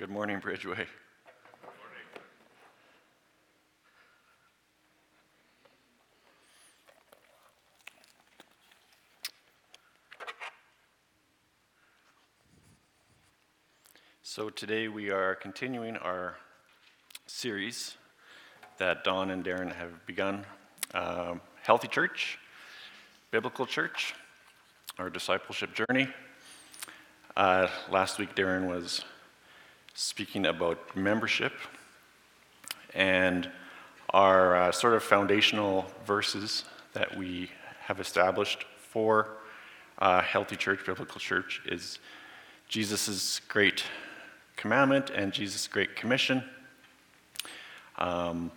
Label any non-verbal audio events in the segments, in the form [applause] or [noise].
Good morning, Bridgeway. So today we are continuing our series that Don and Darren have begun um, Healthy Church, Biblical Church, our discipleship journey. Uh, last week, Darren was speaking about membership and our uh, sort of foundational verses that we have established for uh, Healthy Church, Biblical Church, is Jesus' great commandment and Jesus' great commission um,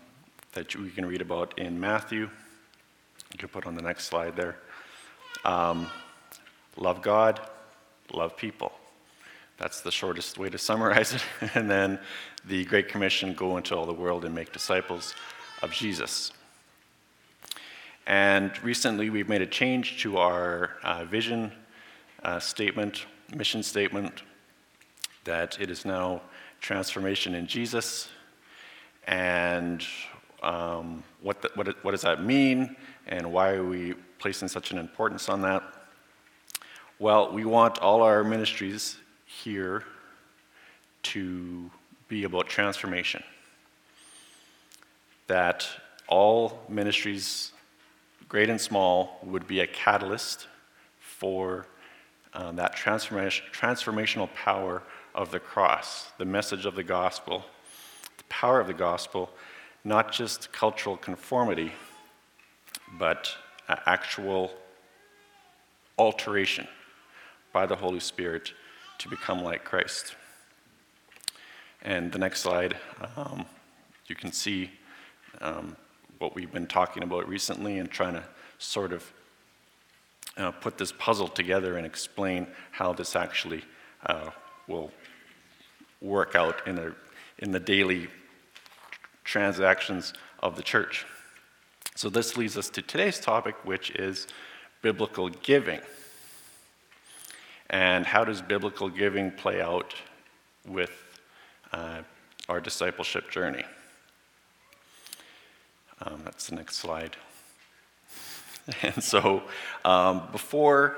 that we can read about in Matthew. You can put on the next slide there. Um, love God, love people. That's the shortest way to summarize it. [laughs] and then the Great Commission go into all the world and make disciples of Jesus. And recently we've made a change to our uh, vision uh, statement, mission statement, that it is now transformation in Jesus. And um, what, the, what, what does that mean? And why are we placing such an importance on that? Well, we want all our ministries here to be about transformation. That all ministries, great and small, would be a catalyst for um, that transformation, transformational power of the cross, the message of the gospel, the power of the gospel, not just cultural conformity, but actual alteration by the Holy Spirit to become like Christ. And the next slide, um, you can see um, what we've been talking about recently and trying to sort of uh, put this puzzle together and explain how this actually uh, will work out in, in the daily transactions of the church. So, this leads us to today's topic, which is biblical giving. And how does biblical giving play out with uh, our discipleship journey? Um, that's the next slide. [laughs] and so, um, before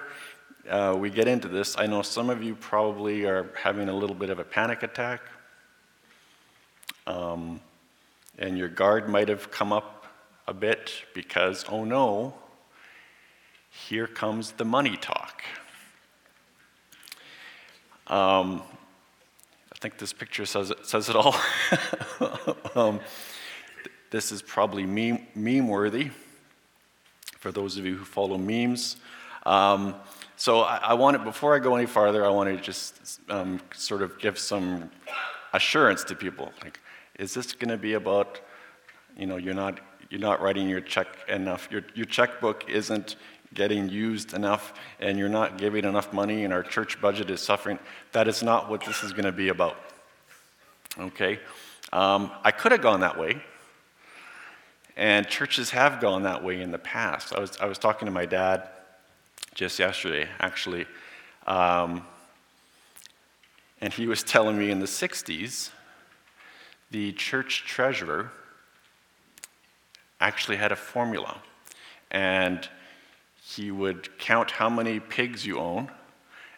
uh, we get into this, I know some of you probably are having a little bit of a panic attack. Um, and your guard might have come up a bit because, oh no, here comes the money talk. Um, I think this picture says it, says it all. [laughs] um, this is probably meme, meme worthy for those of you who follow memes. Um, so I, I want to, before I go any farther, I want to just um, sort of give some assurance to people. Like, is this going to be about, you know, you're not, you're not writing your check enough, your, your checkbook isn't getting used enough, and you're not giving enough money, and our church budget is suffering. That is not what this is going to be about. Okay? Um, I could have gone that way, and churches have gone that way in the past. I was, I was talking to my dad just yesterday, actually. Um, and he was telling me in the 60s, the church treasurer actually had a formula. And he would count how many pigs you own,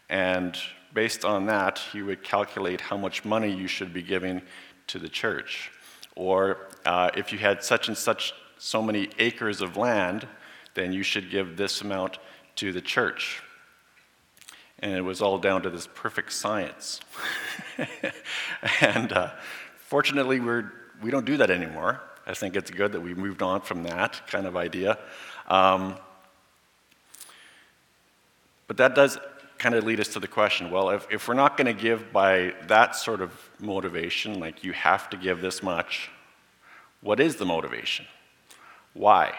and based on that, he would calculate how much money you should be giving to the church. Or uh, if you had such and such so many acres of land, then you should give this amount to the church. And it was all down to this perfect science. [laughs] and uh, fortunately, we're, we don't do that anymore. I think it's good that we moved on from that kind of idea. Um, but that does kind of lead us to the question well, if, if we're not going to give by that sort of motivation, like you have to give this much, what is the motivation? Why?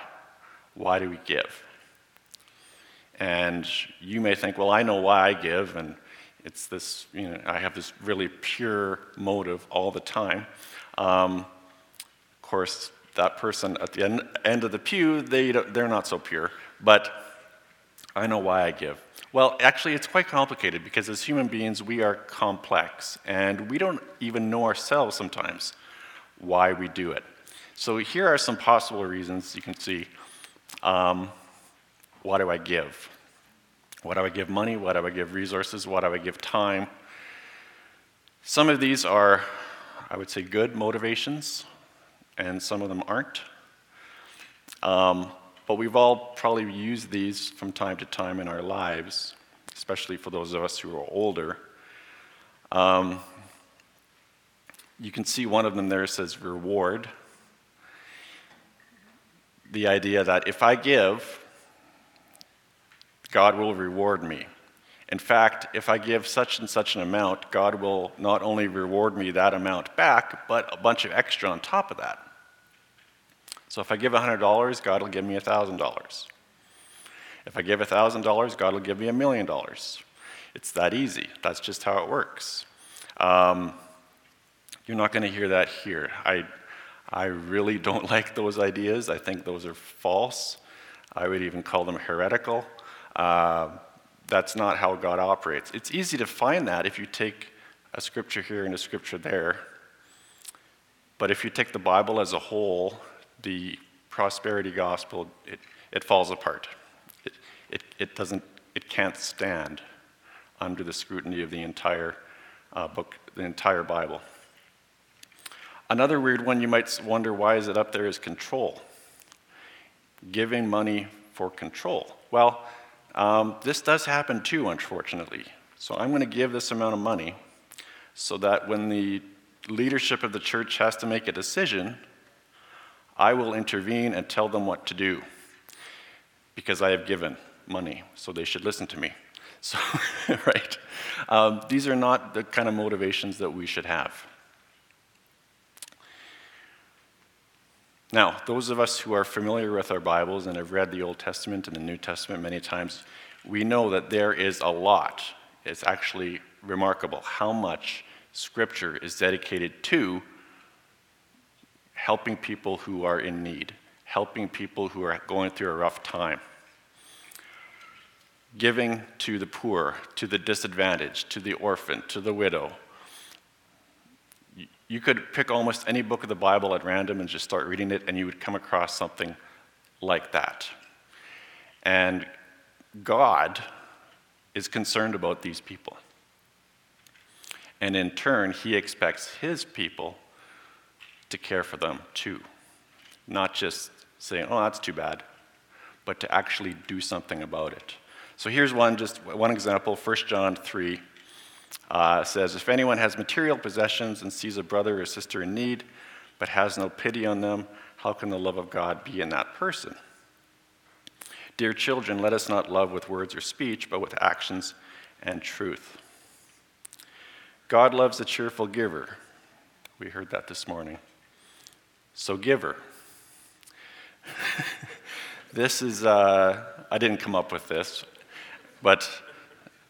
Why do we give? And you may think, well, I know why I give, and it's this, you know, I have this really pure motive all the time. Um, of course, that person at the end, end of the pew, they, they're not so pure, but I know why I give. Well, actually, it's quite complicated because as human beings, we are complex and we don't even know ourselves sometimes why we do it. So, here are some possible reasons you can see. Um, what do I give? What do I give money? What do I give resources? What do I give time? Some of these are, I would say, good motivations, and some of them aren't. Um, but we've all probably used these from time to time in our lives, especially for those of us who are older. Um, you can see one of them there says reward. The idea that if I give, God will reward me. In fact, if I give such and such an amount, God will not only reward me that amount back, but a bunch of extra on top of that. So if I give $100, God will give me $1,000. If I give $1,000, God will give me a million dollars. It's that easy. That's just how it works. Um, you're not going to hear that here. I, I really don't [laughs] like those ideas. I think those are false. I would even call them heretical. Uh, that's not how God operates. It's easy to find that if you take a scripture here and a scripture there. But if you take the Bible as a whole the prosperity gospel, it, it falls apart. It, it, it, doesn't, it can't stand under the scrutiny of the entire uh, book, the entire Bible. Another weird one you might wonder why is it up there is control. Giving money for control. Well, um, this does happen too, unfortunately. So I'm going to give this amount of money so that when the leadership of the church has to make a decision, I will intervene and tell them what to do because I have given money, so they should listen to me. [laughs] So, right? Um, these are not the kind of motivations that we should have. Now, those of us who are familiar with our Bibles and have read the Old Testament and the New Testament many times, we know that there is a lot. It's actually remarkable how much Scripture is dedicated to helping people who are in need, helping people who are going through a rough time, giving to the poor, to the disadvantaged, to the orphan, to the widow. You could pick almost any book of the Bible at random and just start reading it, and you would come across something like that. And God is concerned about these people. And in turn, He expects His people to care for them too. Not just saying, oh, that's too bad, but to actually do something about it. So here's one, just one example 1 John 3 uh, says, If anyone has material possessions and sees a brother or sister in need, but has no pity on them, how can the love of God be in that person? Dear children, let us not love with words or speech, but with actions and truth. God loves a cheerful giver. We heard that this morning. So, giver. [laughs] this is, uh, I didn't come up with this, but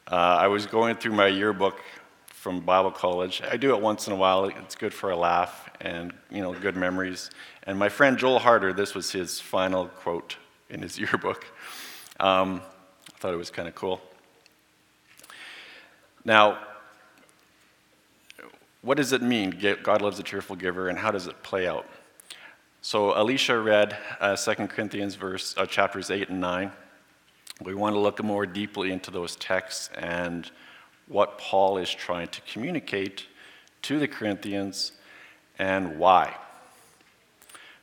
uh, I was going through my yearbook from Bible college. I do it once in a while. It's good for a laugh and, you know, good memories. And my friend Joel Harder, this was his final quote in his [laughs] yearbook. Um, I thought it was kind of cool. Now, what does it mean, God loves a cheerful giver, and how does it play out? So Alicia read uh, 2 Corinthians verse, uh, chapters 8 and 9. We want to look more deeply into those texts and what Paul is trying to communicate to the Corinthians and why.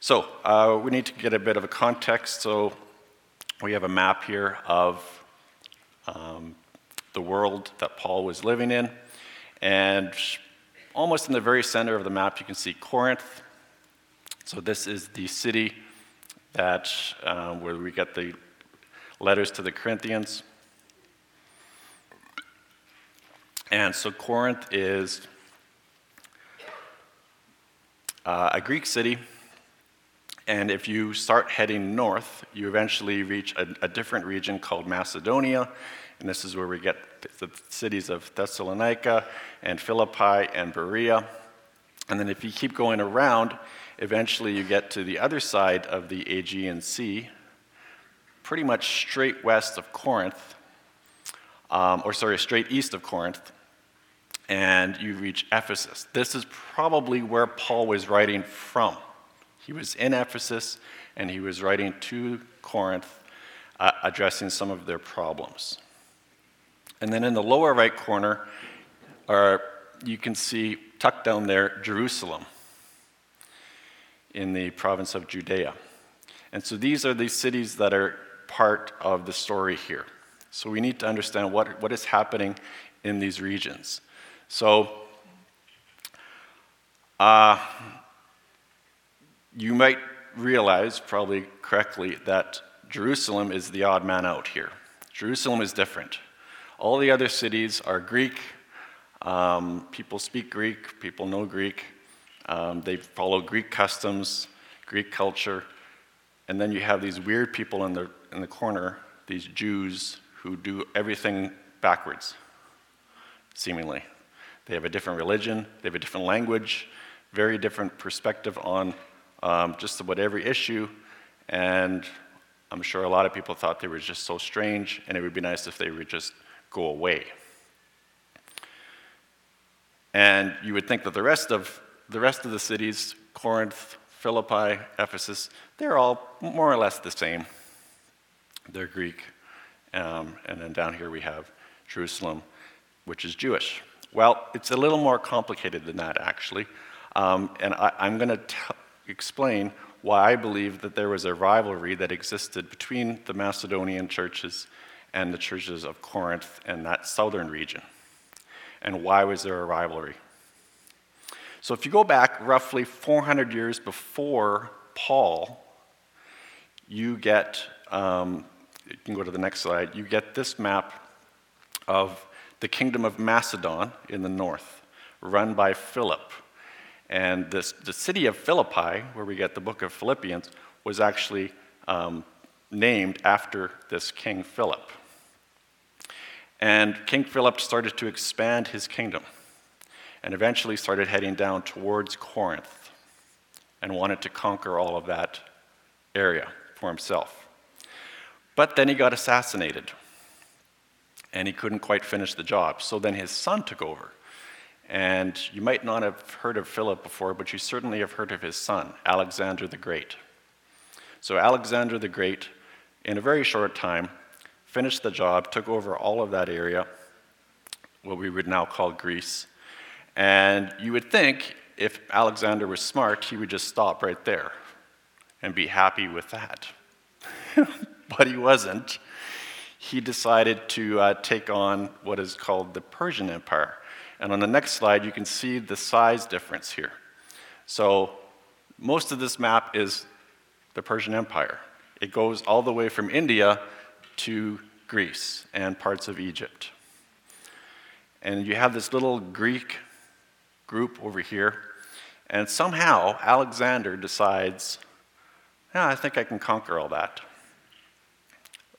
So uh, we need to get a bit of a context. So we have a map here of um, the world that Paul was living in. And almost in the very center of the map, you can see Corinth. So this is the city that uh, where we get the letters to the Corinthians. And so Corinth is uh, a Greek city. And if you start heading north, you eventually reach a, a, different region called Macedonia. And this is where we get the cities of Thessalonica and Philippi and Berea. And then if you keep going around, Eventually, you get to the other side of the Aegean Sea, pretty much straight west of Corinth, um, or sorry, straight east of Corinth, and you reach Ephesus. This is probably where Paul was writing from. He was in Ephesus and he was writing to Corinth, uh, addressing some of their problems. And then in the lower right corner, are, you can see tucked down there Jerusalem in the province of Judea. And so these are the cities that are part of the story here. So we need to understand what, what is happening in these regions. So, uh, you might realize, probably correctly, that Jerusalem is the odd man out here. Jerusalem is different. All the other cities are Greek. Um, people speak Greek, people know Greek. Um, they follow Greek customs, Greek culture. And then you have these weird people in the, in the corner, these Jews, who do everything backwards, seemingly. They have a different religion, they have a different language, very different perspective on um, just about every issue. And I'm sure a lot of people thought they were just so strange, and it would be nice if they would just go away. And you would think that the rest of the rest of the cities, Corinth, Philippi, Ephesus, they're all more or less the same. They're Greek. Um, and then down here we have Jerusalem, which is Jewish. Well, it's a little more complicated than that, actually. Um, and I, am going to explain why I believe that there was a rivalry that existed between the Macedonian churches and the churches of Corinth and that southern region. And why was there a rivalry? So, if you go back roughly 400 years before Paul, you get, um, you can go to the next slide, you get this map of the kingdom of Macedon in the north, run by Philip. And this, the city of Philippi, where we get the book of Philippians, was actually um, named after this King Philip. And King Philip started to expand his kingdom and eventually started heading down towards Corinth and wanted to conquer all of that area for himself. But then he got assassinated and he couldn't quite finish the job. So then his son took over. And you might not have heard of Philip before, but you certainly have heard of his son, Alexander the Great. So Alexander the Great, in a very short time, finished the job, took over all of that area, what we would now call Greece. And you would think if Alexander was smart, he would just stop right there and be happy with that. [laughs] but he wasn't he decided to uh, take on what is called the Persian Empire. And on the next slide, you can see the size difference here. So, most of this map is the Persian Empire. It goes all the way from India to Greece and parts of Egypt. And you have this little Greek group over here, and somehow Alexander decides, yeah, I think I can conquer all that.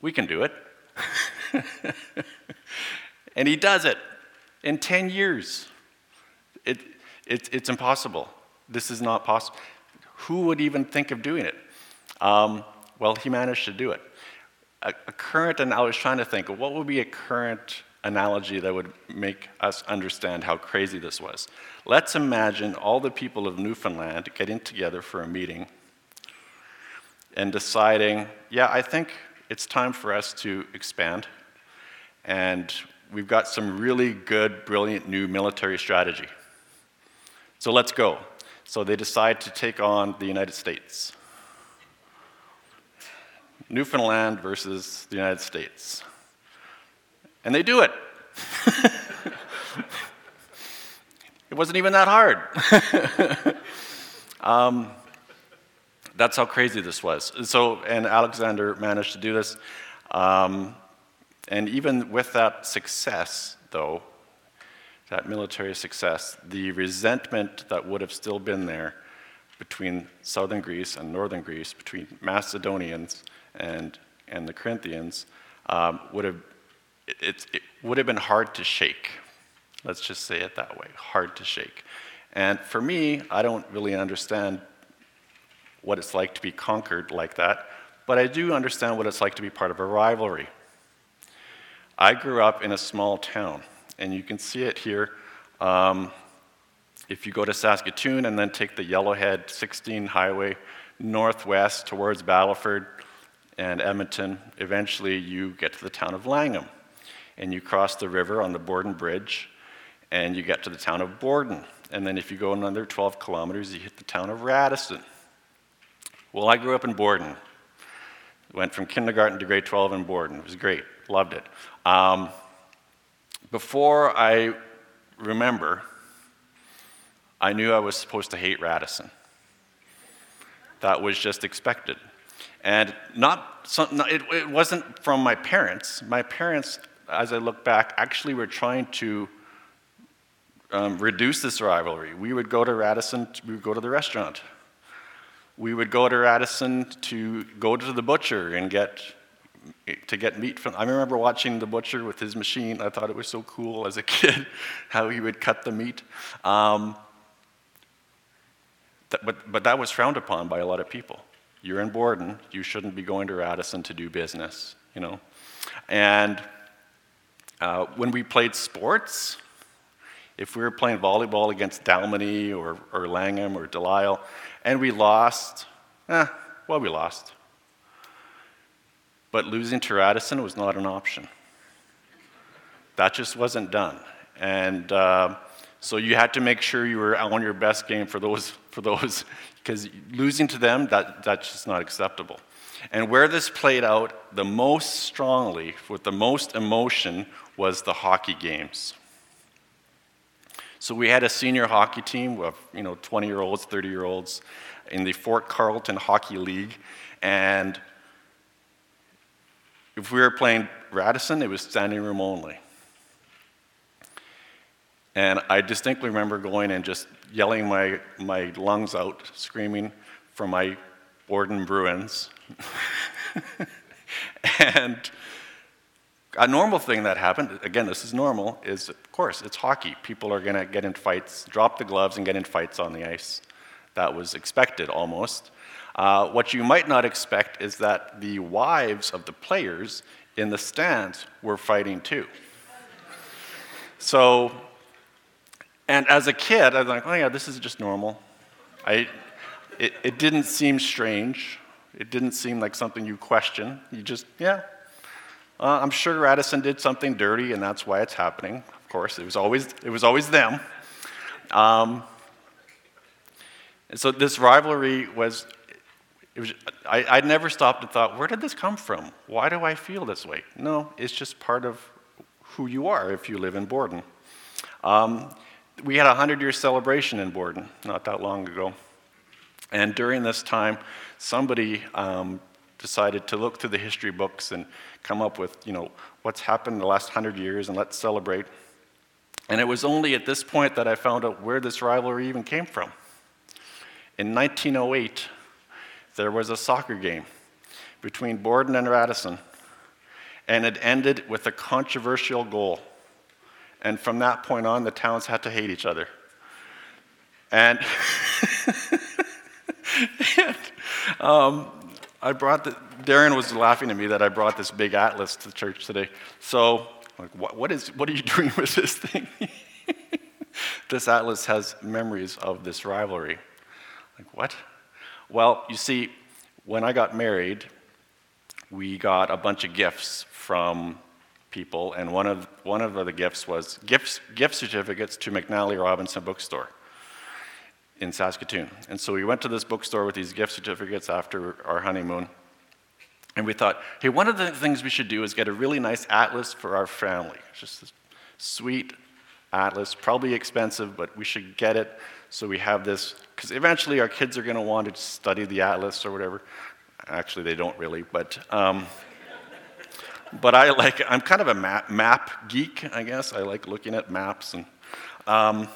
We can do it. [laughs] and he does it in 10 years. It, it, it's impossible. This is not possible. Who would even think of doing it? Um, well, he managed to do it. A, a current, and I was trying to think, what would be a current analogy that would make us understand how crazy this was? Let's imagine all the people of Newfoundland getting together for a meeting and deciding, yeah, I think it's time for us to expand. And we've got some really good, brilliant new military strategy. So let's go. So they decide to take on the United States. Newfoundland versus the United States. And they do it. [laughs] it wasn't even that hard. [laughs] um, that's how crazy this was. So, and Alexander managed to do this. Um, and even with that success, though, that military success, the resentment that would have still been there between southern Greece and northern Greece, between Macedonians and, and the Corinthians, um, would have it, it would have been hard to shake. Let's just say it that way, hard to shake. And for me, I don't really understand what it's like to be conquered like that, but I do understand what it's like to be part of a rivalry. I grew up in a small town, and you can see it here. Um, if you go to Saskatoon and then take the Yellowhead 16 highway northwest towards Battleford and Edmonton, eventually you get to the town of Langham. And you cross the river on the Borden Bridge, and you get to the town of Borden. And then if you go another 12 kilometers, you hit the town of Radisson. Well, I grew up in Borden. Went from kindergarten to grade 12 in Borden. It was great. Loved it. Um, before I remember, I knew I was supposed to hate Radisson. That was just expected. And not, some, it, it wasn't from my parents. My parents, as I look back, actually we were trying to um, reduce this rivalry. We would go to Radisson, we would go to the restaurant. We would go to Radisson to go to the butcher and get to get meat from. I remember watching the butcher with his machine. I thought it was so cool as a [laughs] kid how he would cut the meat. Um, that, but, but that was frowned upon by a lot of people. You're in Borden, you shouldn't be going to Radisson to do business, you know. And uh, when we played sports, if we were playing volleyball against Dalmeny or, or Langham or Delisle, and we lost, eh, well, we lost. But losing to Radisson was not an option. That just wasn't done. And uh, so you had to make sure you were on your best game for those, [laughs] for those, because losing to them, that, that's just not acceptable. And where this played out the most strongly, with the most emotion, was the hockey games. So we had a senior hockey team of you know 20 year olds, 30 year olds in the Fort Carlton Hockey League, and if we were playing Radisson, it was standing room only. And I distinctly remember going and just yelling my, my lungs out, screaming for my Borden Bruins. [laughs] and a normal thing that happened, again, this is normal, is of course, it's hockey. People are going to get in fights, drop the gloves, and get in fights on the ice. That was expected almost. Uh, what you might not expect is that the wives of the players in the stands were fighting too. So and as a kid, I was like, oh yeah, this is just normal. I, it, it didn't seem strange. It didn't seem like something you question. You just, yeah. Uh, I'm sure Radisson did something dirty, and that's why it's happening. Of course, it was always, it was always them. Um, and so this rivalry was, it was I, I'd never stopped and thought, where did this come from? Why do I feel this way? No, it's just part of who you are if you live in Borden. Um, we had a 100 year celebration in Borden not that long ago. And during this time, somebody um, decided to look through the history books and come up with, you know, what's happened in the last 100 years and let's celebrate. And it was only at this point that I found out where this rivalry even came from. In 1908, there was a soccer game between Borden and Radisson, and it ended with a controversial goal. And from that point on, the towns had to hate each other. And, [laughs] and um, I brought the, Darren was laughing at me that I brought this big atlas to church today. So, like, what, what, is, what are you [laughs] doing with this thing? [laughs] this atlas has memories of this rivalry. Like, what? Well, you see, when I got married, we got a bunch of gifts from people, and one of, one of the gifts was gifts, gift certificates to McNally Robinson Bookstore in Saskatoon. And so we went to this bookstore with these gift certificates after our honeymoon. And we thought, hey, one of the things we should do is get a really nice atlas for our family. Just this sweet atlas, probably expensive, but we should get it so we have this. Because eventually our kids are going to want to study the atlas or whatever. Actually, they don't really, but. Um, but I like, I'm kind of a map, map geek, I guess. I like looking at maps. And um,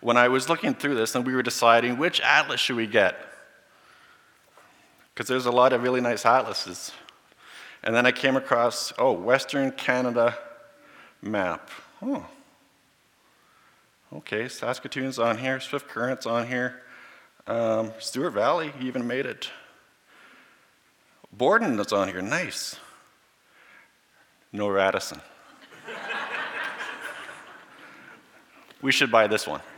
when I was looking through this and we were deciding which atlas should we get, because there's a lot of really nice atlases. And then I came across, oh, Western Canada map. Oh. Okay, Saskatoon's on here, Swift Current's on here. Um, Stewart Valley even made it. Borden is on here, nice. No Radisson. we should buy this one. [laughs]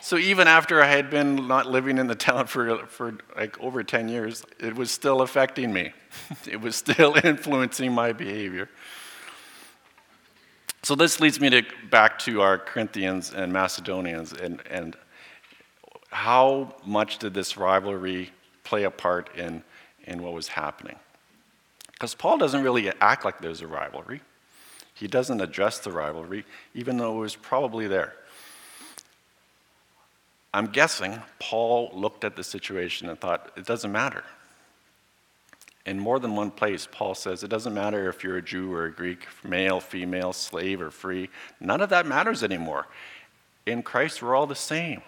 so even after I had been not living in the town for, for like over 10 years, it was still affecting me. it was still [laughs] influencing my behavior. So this leads me to, back to our Corinthians and Macedonians and, and how much did this rivalry play a part in, in what was happening? Because Paul doesn't really act like there's a rivalry. He doesn't address the rivalry, even though it was probably there. I'm guessing Paul looked at the situation and thought, it doesn't matter. In more than one place, Paul says it doesn't matter if you're a Jew or a Greek, male, female, slave, or free. None of that matters anymore. In Christ, we're all the same.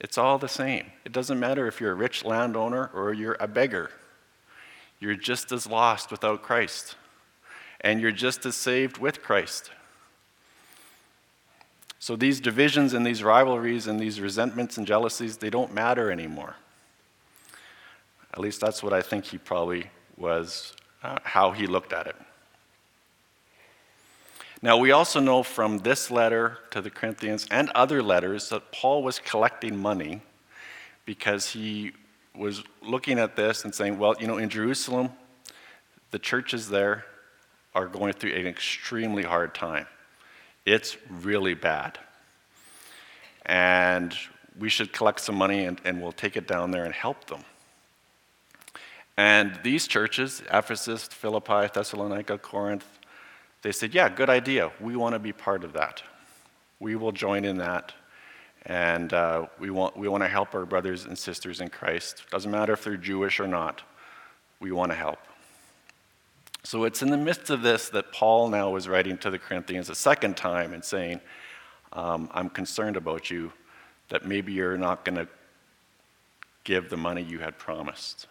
It's all the same. It doesn't matter if you're a rich landowner or you're a beggar. You're just as lost without Christ and you're just as saved with Christ. So these divisions and these rivalries and these resentments and jealousies, they don't matter anymore. At least that's what I think he probably was, uh, how he looked at it. Now, we also know from this letter to the Corinthians and other letters that Paul was collecting money because he was looking at this and saying, well, you know, in Jerusalem, the churches there, are going through an extremely hard time. It's really bad. And we should collect some money and, and we'll take it down there and help them. And these churches, Ephesus, Philippi, Thessalonica, Corinth, they said, Yeah, good idea. We want to be part of that. We will join in that. And uh, we, want, we want to help our brothers and sisters in Christ. Doesn't matter if they're Jewish or not, we want to help. So it's in the midst of this that Paul now is writing to the Corinthians a second time and saying, um, I'm concerned about you, that maybe you're not going to give the money you had promised.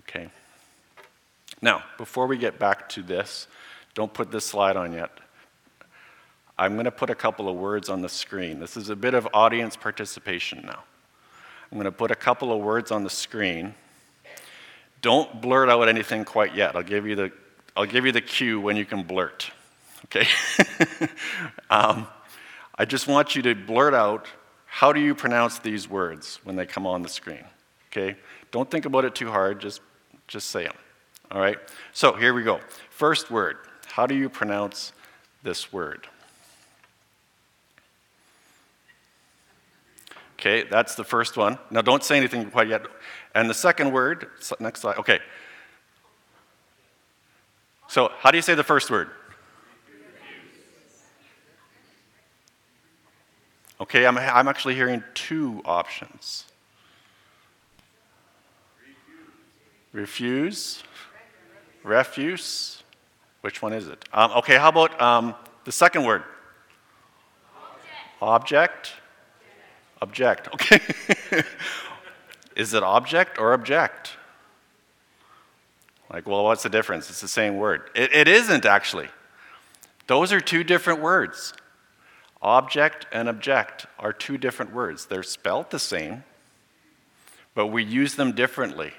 Okay. Now, before we get back to this, don't put this slide on yet. I'm going to put a couple of words on the screen. This is a bit of audience participation now. I'm going to put a couple of words on the screen don't blurt out anything quite yet. I'll give you the, I'll give you the cue when you can blurt. Okay? [laughs] um, I just want you to blurt out how do you pronounce these words when they come on the screen. Okay? Don't think about it too hard, just, just say them. All right? So here we go. First word. How do you pronounce this word? Okay, that's the first one. Now don't say anything quite yet. And the second word, next slide, okay. So, how do you say the first word? Okay, I'm, I'm actually hearing two options. Refuse. Refuse. Which one is it? Um, okay, how about um, the second word? Object. Object. Object. Okay. [laughs] Is it object or object? Like, well, what's the difference? It's the same word. It, it isn't actually. Those are two different words. Object and object are two different words. They're spelled the same, but we use them differently.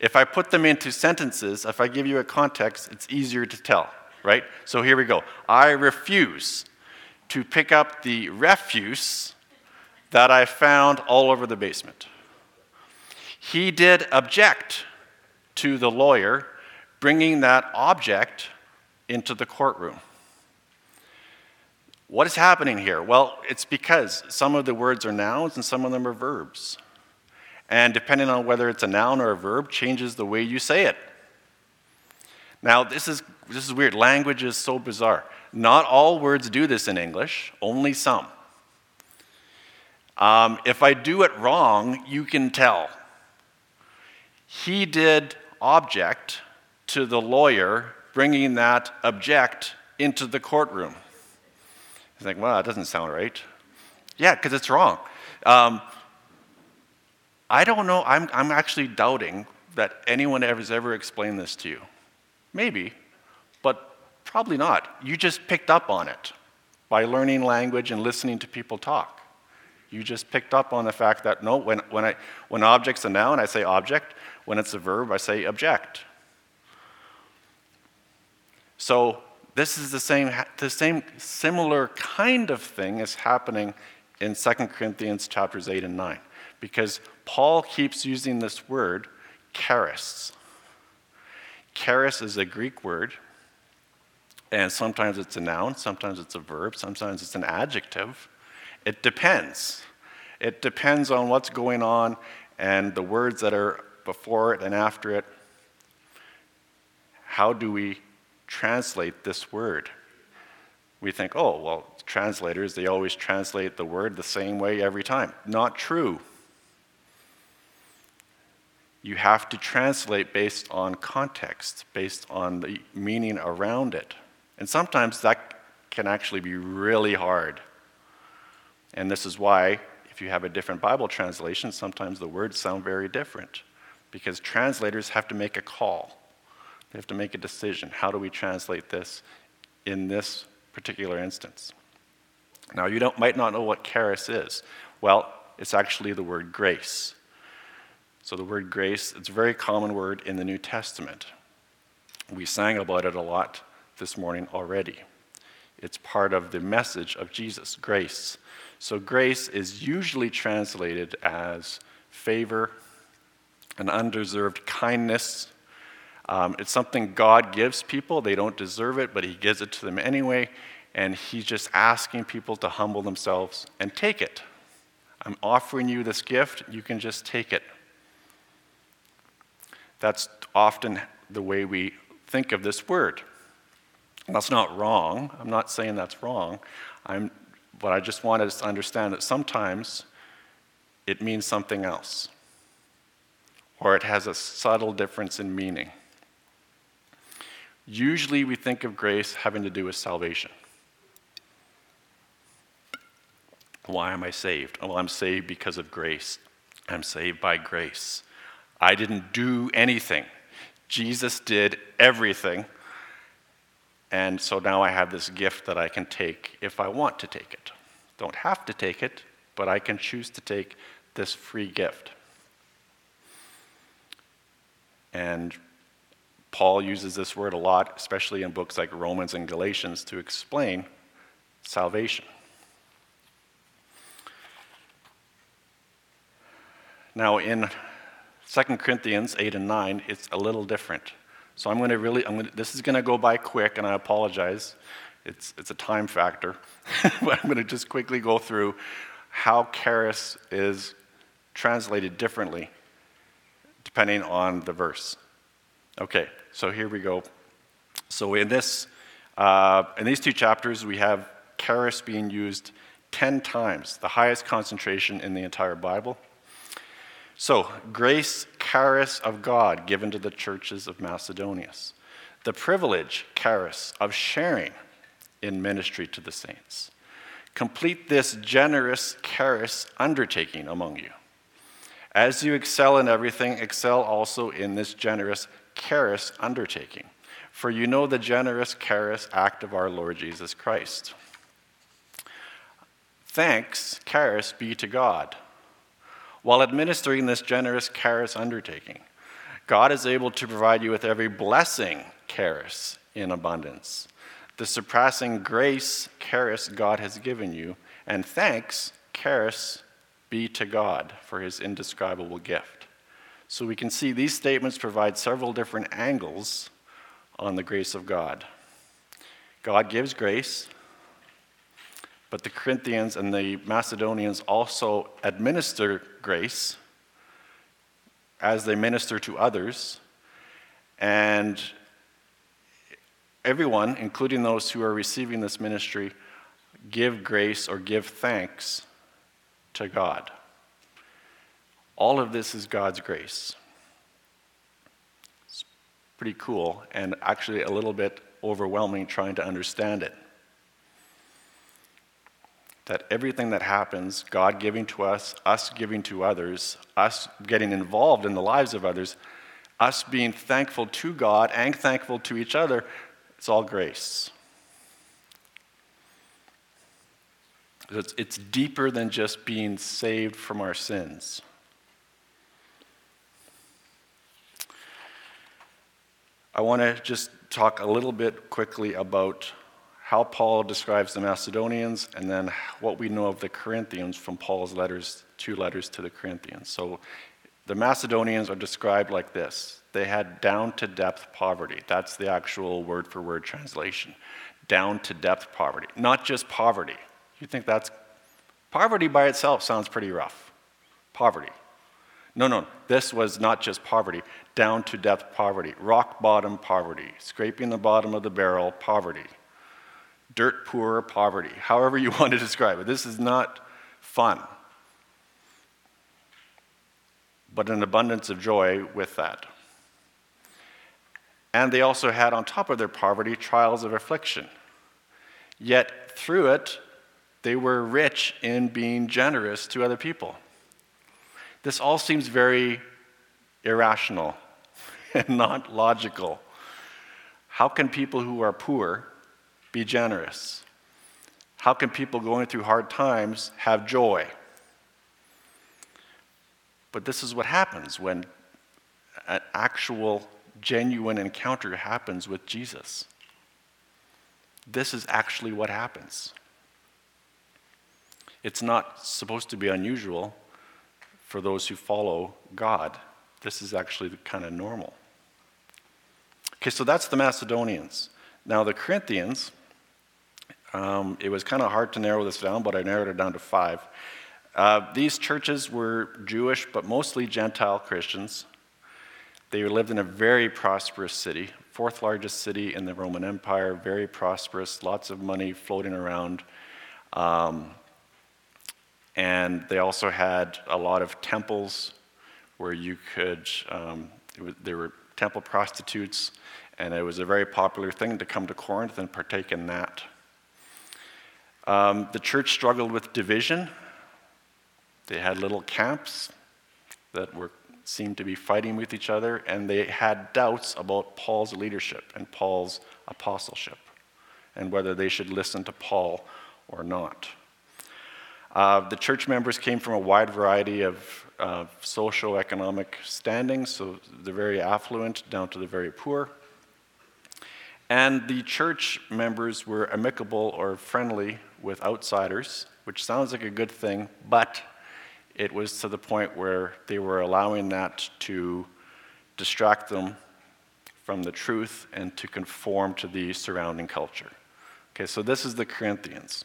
If I put them into sentences, if I give you a context, it's easier to tell, right? So here we go. I refuse to pick up the refuse that I found all over the basement. He did object to the lawyer bringing that object into the courtroom. What is happening here? Well, it's because some of the words are nouns and some of them are verbs. And depending on whether it's a noun or a verb, changes the way you say it. Now, this is, this is weird. Language is so bizarre. Not all words do this in English, only some. Um, if I do it wrong, you can tell he did object to the lawyer bringing that object into the courtroom. He's like, well, that doesn't sound right. Yeah, because it's wrong. Um, I don't know, I'm, I'm actually doubting that anyone has ever explained this to you. Maybe, but probably not. You just picked up on it by learning language and listening to people talk. You just picked up on the fact that no, when, when, I, when object's a noun, I say object. When it's a verb, I say object. So this is the same, the same similar kind of thing is happening in 2 Corinthians chapters 8 and 9. Because Paul keeps using this word, charis. Charis is a Greek word, and sometimes it's a noun, sometimes it's a verb, sometimes it's an adjective. It depends. It depends on what's going on and the words that are before it and after it. How do we translate this word? We think, oh, well, translators, they always translate the word the same way every time. Not true. You have to translate based on context, based on the meaning around it. And sometimes that can actually be really hard. And this is why, if you have a different Bible translation, sometimes the words sound very different because translators have to make a call. They have to make a decision. How do we translate this in this particular instance? Now, you might not know what charis is. Well, it's actually the word grace. So, the word grace, it's a very common word in the New Testament. We sang about it a lot this morning already. It's part of the message of Jesus, grace. So, grace is usually translated as favor, an undeserved kindness. Um, it's something God gives people. They don't deserve it, but He gives it to them anyway. And He's just asking people to humble themselves and take it. I'm offering you this gift, you can just take it. That's often the way we think of this word. That's not wrong. I'm not saying that's wrong. I'm, but I just wanted us to understand that sometimes it means something else, or it has a subtle difference in meaning. Usually we think of grace having to do with salvation. Why am I saved? Well, I'm saved because of grace. I'm saved by grace. I didn't do anything. Jesus did everything. And so now I have this gift that I can take if I want to take it. Don't have to take it, but I can choose to take this free gift. And Paul uses this word a lot, especially in books like Romans and Galatians, to explain salvation. Now, in 2 Corinthians 8 and 9, it's a little different. So I'm going to really, I'm going to, this is going to go by quick, and I apologize. It's, it's a time factor. [laughs] but I'm going to just quickly go through how charis is translated differently depending on the verse. Okay, so here we go. So in this, uh, in these two chapters, we have charis being used 10 times, the highest concentration in the entire Bible. So, grace, charis of God given to the churches of Macedonia. The privilege, charis, of sharing in ministry to the saints. Complete this generous charis undertaking among you. As you excel in everything, excel also in this generous charis undertaking. For you know the generous charis act of our Lord Jesus Christ. Thanks, charis, be to God while administering this generous charis undertaking. God is able to provide you with every blessing, charis, in abundance. The surpassing grace, charis, God has given you, and thanks, charis, be to God for his indescribable gift. So we can see these statements provide several different angles on the grace of God. God gives grace, but the Corinthians and the Macedonians also administer grace as they minister to others. And everyone, including those who are receiving this ministry, give grace or give thanks to God. All of this is God's grace. It's pretty cool and actually a little bit overwhelming trying to understand it that everything that happens, God giving to us, us giving to others, us getting involved in the lives of others, us being thankful to God and thankful to each other, it's all grace. It's, it's deeper than just being saved from our sins. I want to just talk a little bit quickly about how Paul describes the Macedonians and then what we know of the Corinthians from Paul's letters, two letters to the Corinthians. So the Macedonians are described like this they had down to depth poverty. That's the actual word for word translation. Down to depth poverty. Not just poverty. You think that's poverty by itself sounds pretty rough. Poverty. No, no, this was not just poverty, down to depth poverty, rock bottom poverty, scraping the bottom of the barrel poverty, dirt poor poverty, however you [laughs] want to describe it. This is not fun, but an abundance of joy with that. And they also had, on top of their poverty, trials of affliction. Yet, through it, they were rich in being generous to other people. This all seems very irrational [laughs] and not logical. How can people who are poor be generous? How can people going through hard times have joy? But this is what happens when an actual, genuine encounter happens with Jesus. This is actually what happens. It's not supposed to be unusual for those who follow God. This is actually kind of normal. Okay, so that's the Macedonians. Now, the Corinthians, um, it was kind of hard to narrow this down, but I narrowed it down to five. Uh, these churches were Jewish, but mostly Gentile Christians. They lived in a very prosperous city, fourth largest city in the Roman Empire, very prosperous, lots of money floating around. Um, and they also had a lot of temples where you could, um, was, there were temple prostitutes, and it was a very popular thing to come to Corinth and partake in that. Um, the church struggled with division. They had little camps that were seemed to be fighting with each other, and they had doubts about Paul's leadership and Paul's apostleship, and whether they should listen to Paul or not. Uh, the church members came from a wide variety of uh, socio-economic standings, so the very affluent down to the very poor. And the church members were amicable or friendly with outsiders, which sounds like a good thing, but it was to the point where they were allowing that to distract them from the truth and to conform to the surrounding culture. Okay, so this is the Corinthians.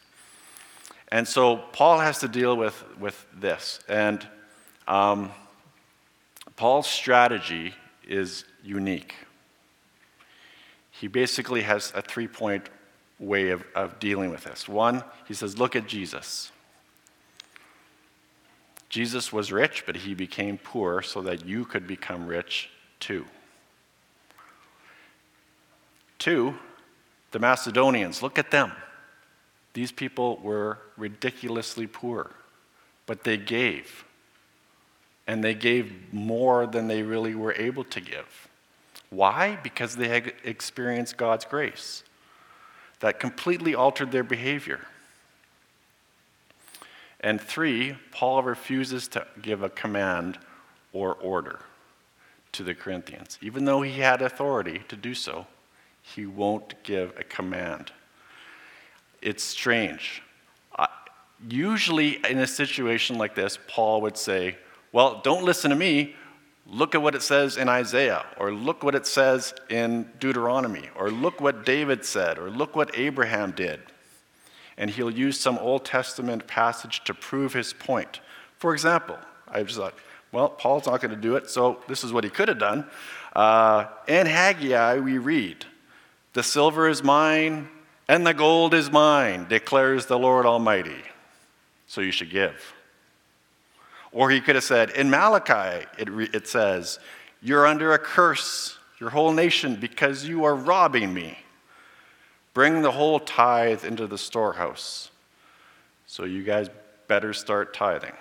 And so Paul has to deal with, with this. And um, Paul's strategy is unique. He basically has a three point way of, of dealing with this. One, he says, Look at Jesus. Jesus was rich, but he became poor so that you could become rich too. Two, the Macedonians, look at them. These people were ridiculously poor, but they gave. And they gave more than they really were able to give. Why? Because they had experienced God's grace that completely altered their behavior. And three, Paul refuses to give a command or order to the Corinthians. Even though he had authority to do so, he won't give a command it's strange. Usually, in a situation like this, Paul would say, Well, don't listen to me. Look at what it says in Isaiah, or look what it says in Deuteronomy, or look what David said, or look what Abraham did. And he'll use some Old Testament passage to prove his point. For example, I just thought, well, Paul's not going to do it, so this is what he could have done. Uh, in Haggai, we read, The silver is mine, and the gold is mine, declares the Lord Almighty. So you should give. Or he could have said, in Malachi, it, re- it says, You're under a curse, your whole nation, because you are robbing me. Bring the whole tithe into the storehouse. So you guys better start tithing.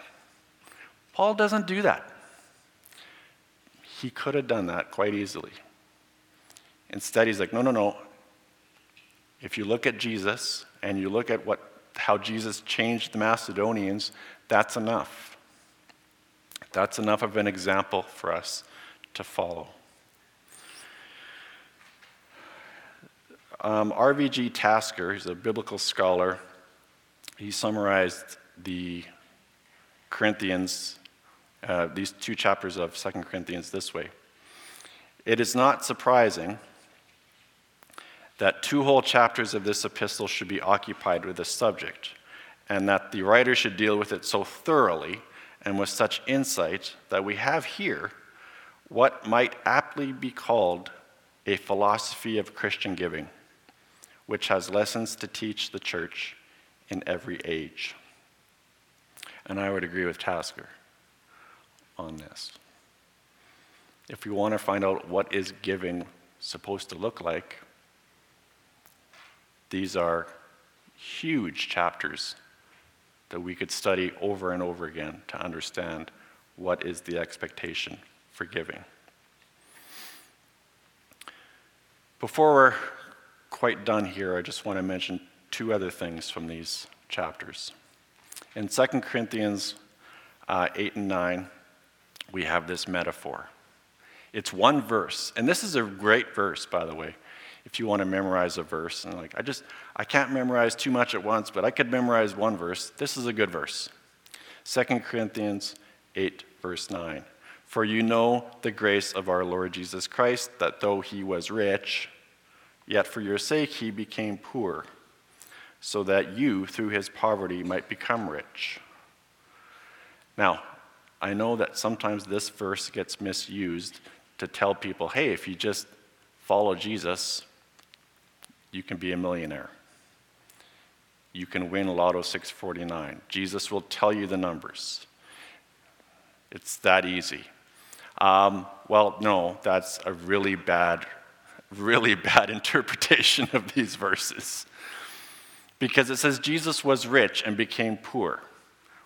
Paul doesn't do that. He could have done that quite easily. Instead, he's like, no, no, no, if you look at Jesus and you look at what how Jesus changed the Macedonians, that's enough. That's enough of an example for us to follow. Um, RVG Tasker, he's a biblical scholar, he summarized the Corinthians, uh, these two chapters of Second Corinthians, this way It is not surprising that two whole chapters of this epistle should be occupied with this subject, and that the writer should deal with it so thoroughly and with such insight that we have here what might aptly be called a philosophy of Christian giving which has lessons to teach the church in every age. And I would agree with Tasker on this. If you want to find out what is giving supposed to look like, these are huge chapters that we could study over and over again to understand what is the expectation for giving. Before we're quite done here, I just want to mention two other things from these chapters. In 2 Corinthians uh, 8 and 9, we have this metaphor. It's one verse, and this is a great verse, by the way. If you want to memorize a verse, and like I just I can't memorize too much at once, but I could memorize one verse. This is a good verse. 2 Corinthians 8, verse 9. For you know the grace of our Lord Jesus Christ, that though he was rich, Yet for your sake he became poor, so that you, through his poverty, might become rich. Now, I know that sometimes this verse gets misused to tell people hey, if you just follow Jesus, you can be a millionaire. You can win Lotto 649. Jesus will tell you the numbers. It's that easy. Um, well, no, that's a really bad really [laughs] bad interpretation of these verses. Because it says Jesus was rich and became poor.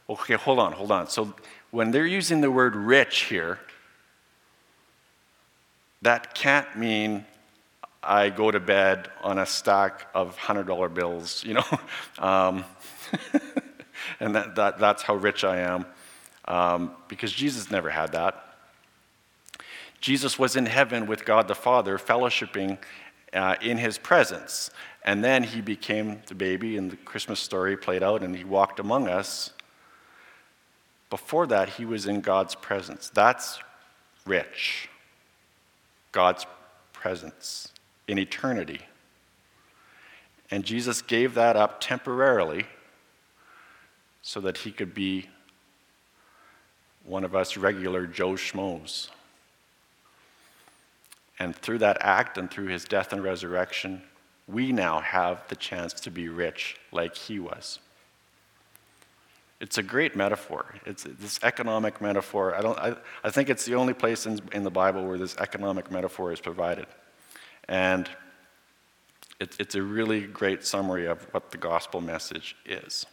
Okay, hold on, hold on. So when they're using the word rich here, that can't mean I go to bed on a stack of $100 bills, you know? [laughs] Um, [laughs] and that, that, that's how rich I am. Um, because Jesus never had that. Jesus was in heaven with God the Father, fellowshipping uh, in his presence. And then he became the baby, and the Christmas story played out, and he walked among us. Before that, he was in God's presence. That's rich. God's presence in eternity. And Jesus gave that up temporarily so that he could be one of us regular Joe Schmoes. And through that act and through his death and resurrection, we now have the chance to be rich like he was. It's a great metaphor. It's this economic metaphor. I, don't, I, I think it's the only place in, in the Bible where this economic metaphor is provided. And it, it's a really great summary of what the gospel message is.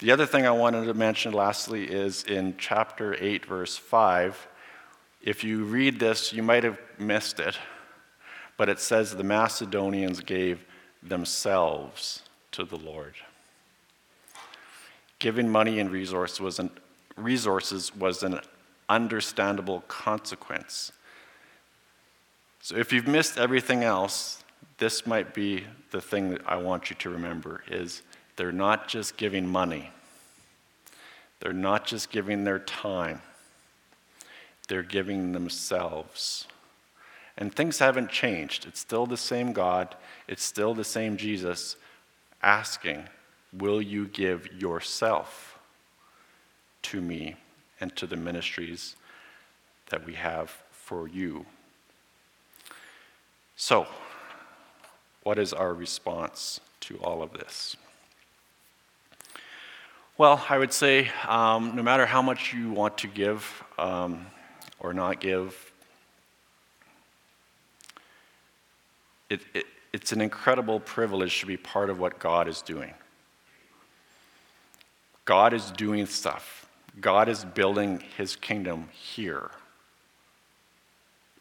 The other thing I wanted to mention lastly is in chapter 8, verse 5, if you read this, you might have missed it, but it says the Macedonians gave themselves to the Lord. Giving money and resource was an, resources was an understandable consequence. So if you've missed everything else, this might be the thing that I want you to remember is they're not just giving money. They're not just giving their time they're giving themselves. And things haven't changed. It's still the same God, it's still the same Jesus asking, Will you give yourself to me and to the ministries that we have for you? So, what is our response to all of this? Well, I would say um, no matter how much you want to give, um, or not give. It, it, it's an incredible privilege to be part of what God is doing. God is doing stuff. God is building his kingdom here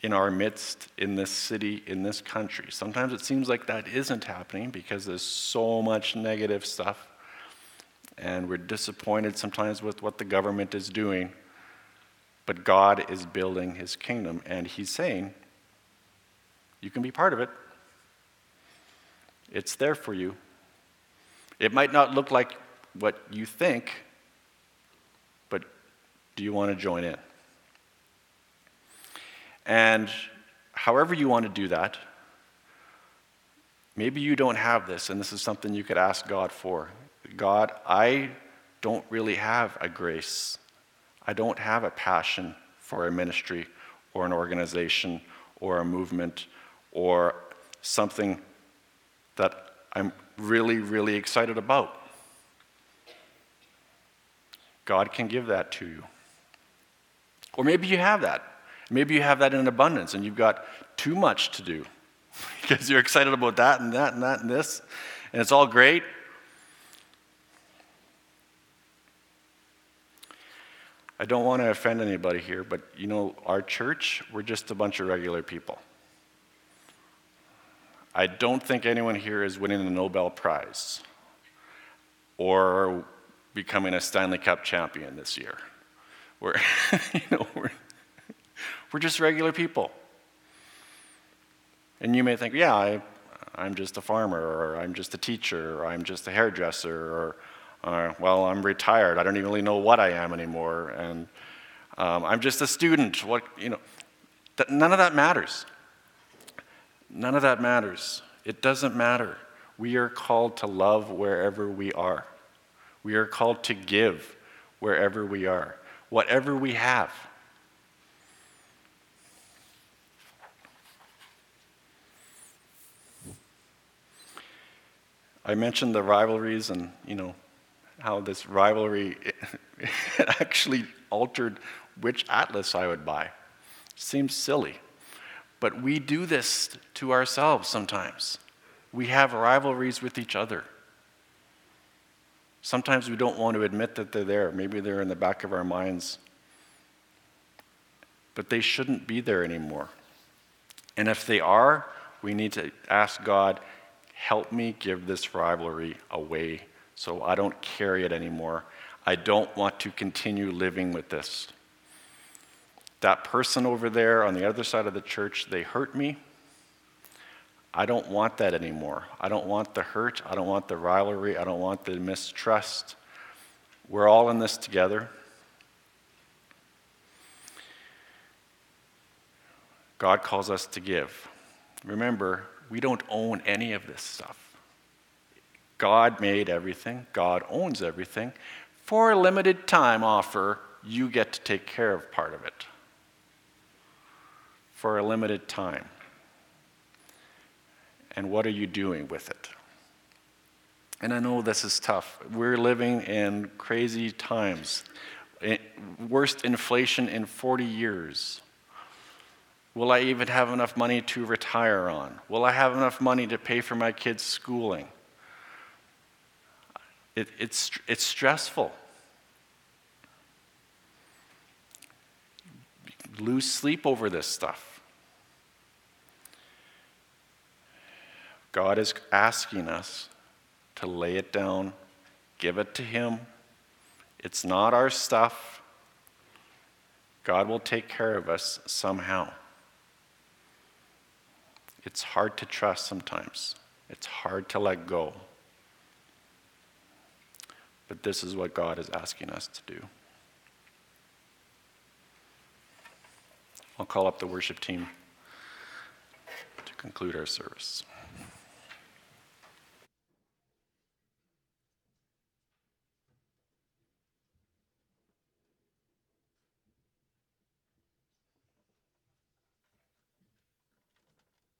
in our midst, in this city, in this country. Sometimes it seems like that isn't happening because there's so much negative stuff, and we're disappointed sometimes with what the government is doing. But God is building his kingdom, and he's saying, You can be part of it. It's there for you. It might not look like what you think, but do you want to join in? And however you want to do that, maybe you don't have this, and this is something you could ask God for. God, I don't really have a grace. I don't have a passion for a ministry or an organization or a movement or something that I'm really, really excited about. God can give that to you. Or maybe you have that. Maybe you have that in abundance and you've got too much to do [laughs] because you're excited about that and that and that and this, and it's all great. I don't want to offend anybody here, but you know, our church, we're just a bunch of regular people. I don't think anyone here is winning the Nobel Prize or becoming a Stanley Cup champion this year. We're, [laughs] you know, we're, we're just regular people. And you may think, yeah, I, I'm just a farmer, or I'm just a teacher, or I'm just a hairdresser, or, uh, well, I'm retired. I don't even really know what I am anymore. And um, I'm just a student. What, you know, th- none of that matters. None of that matters. It doesn't matter. We are called to love wherever we are. We are called to give wherever we are, whatever we have. I mentioned the rivalries and, you know, how this rivalry [laughs] actually altered which atlas I would buy. Seems silly. But we do this to ourselves sometimes. We have rivalries with each other. Sometimes we don't want to admit that they're there. Maybe they're in the back of our minds. But they shouldn't be there anymore. And if they are, we need to ask God, help me give this rivalry away so I don't carry it anymore. I don't want to continue living with this. That person over there on the other side of the church, they hurt me. I don't want that anymore. I don't want the hurt. I don't want the rivalry. I don't want the mistrust. We're all in this together. God calls us to give. Remember, we don't own any of this stuff. God made everything, God owns everything. For a limited time offer, you get to take care of part of it. For a limited time and what are you doing with it? And I know this is tough. We're living in crazy times. Eh, worst inflation in 40 years. Will I even have enough money to retire on? Will I have enough money to pay for my kids' schooling? It, it's, it's stressful. Lose sleep over this stuff. God is asking us to lay it down, give it to Him. It's not our stuff. God will take care of us somehow. It's hard to trust sometimes, it's hard to let go. But this is what God is asking us to do. I'll call up the worship team to conclude our service.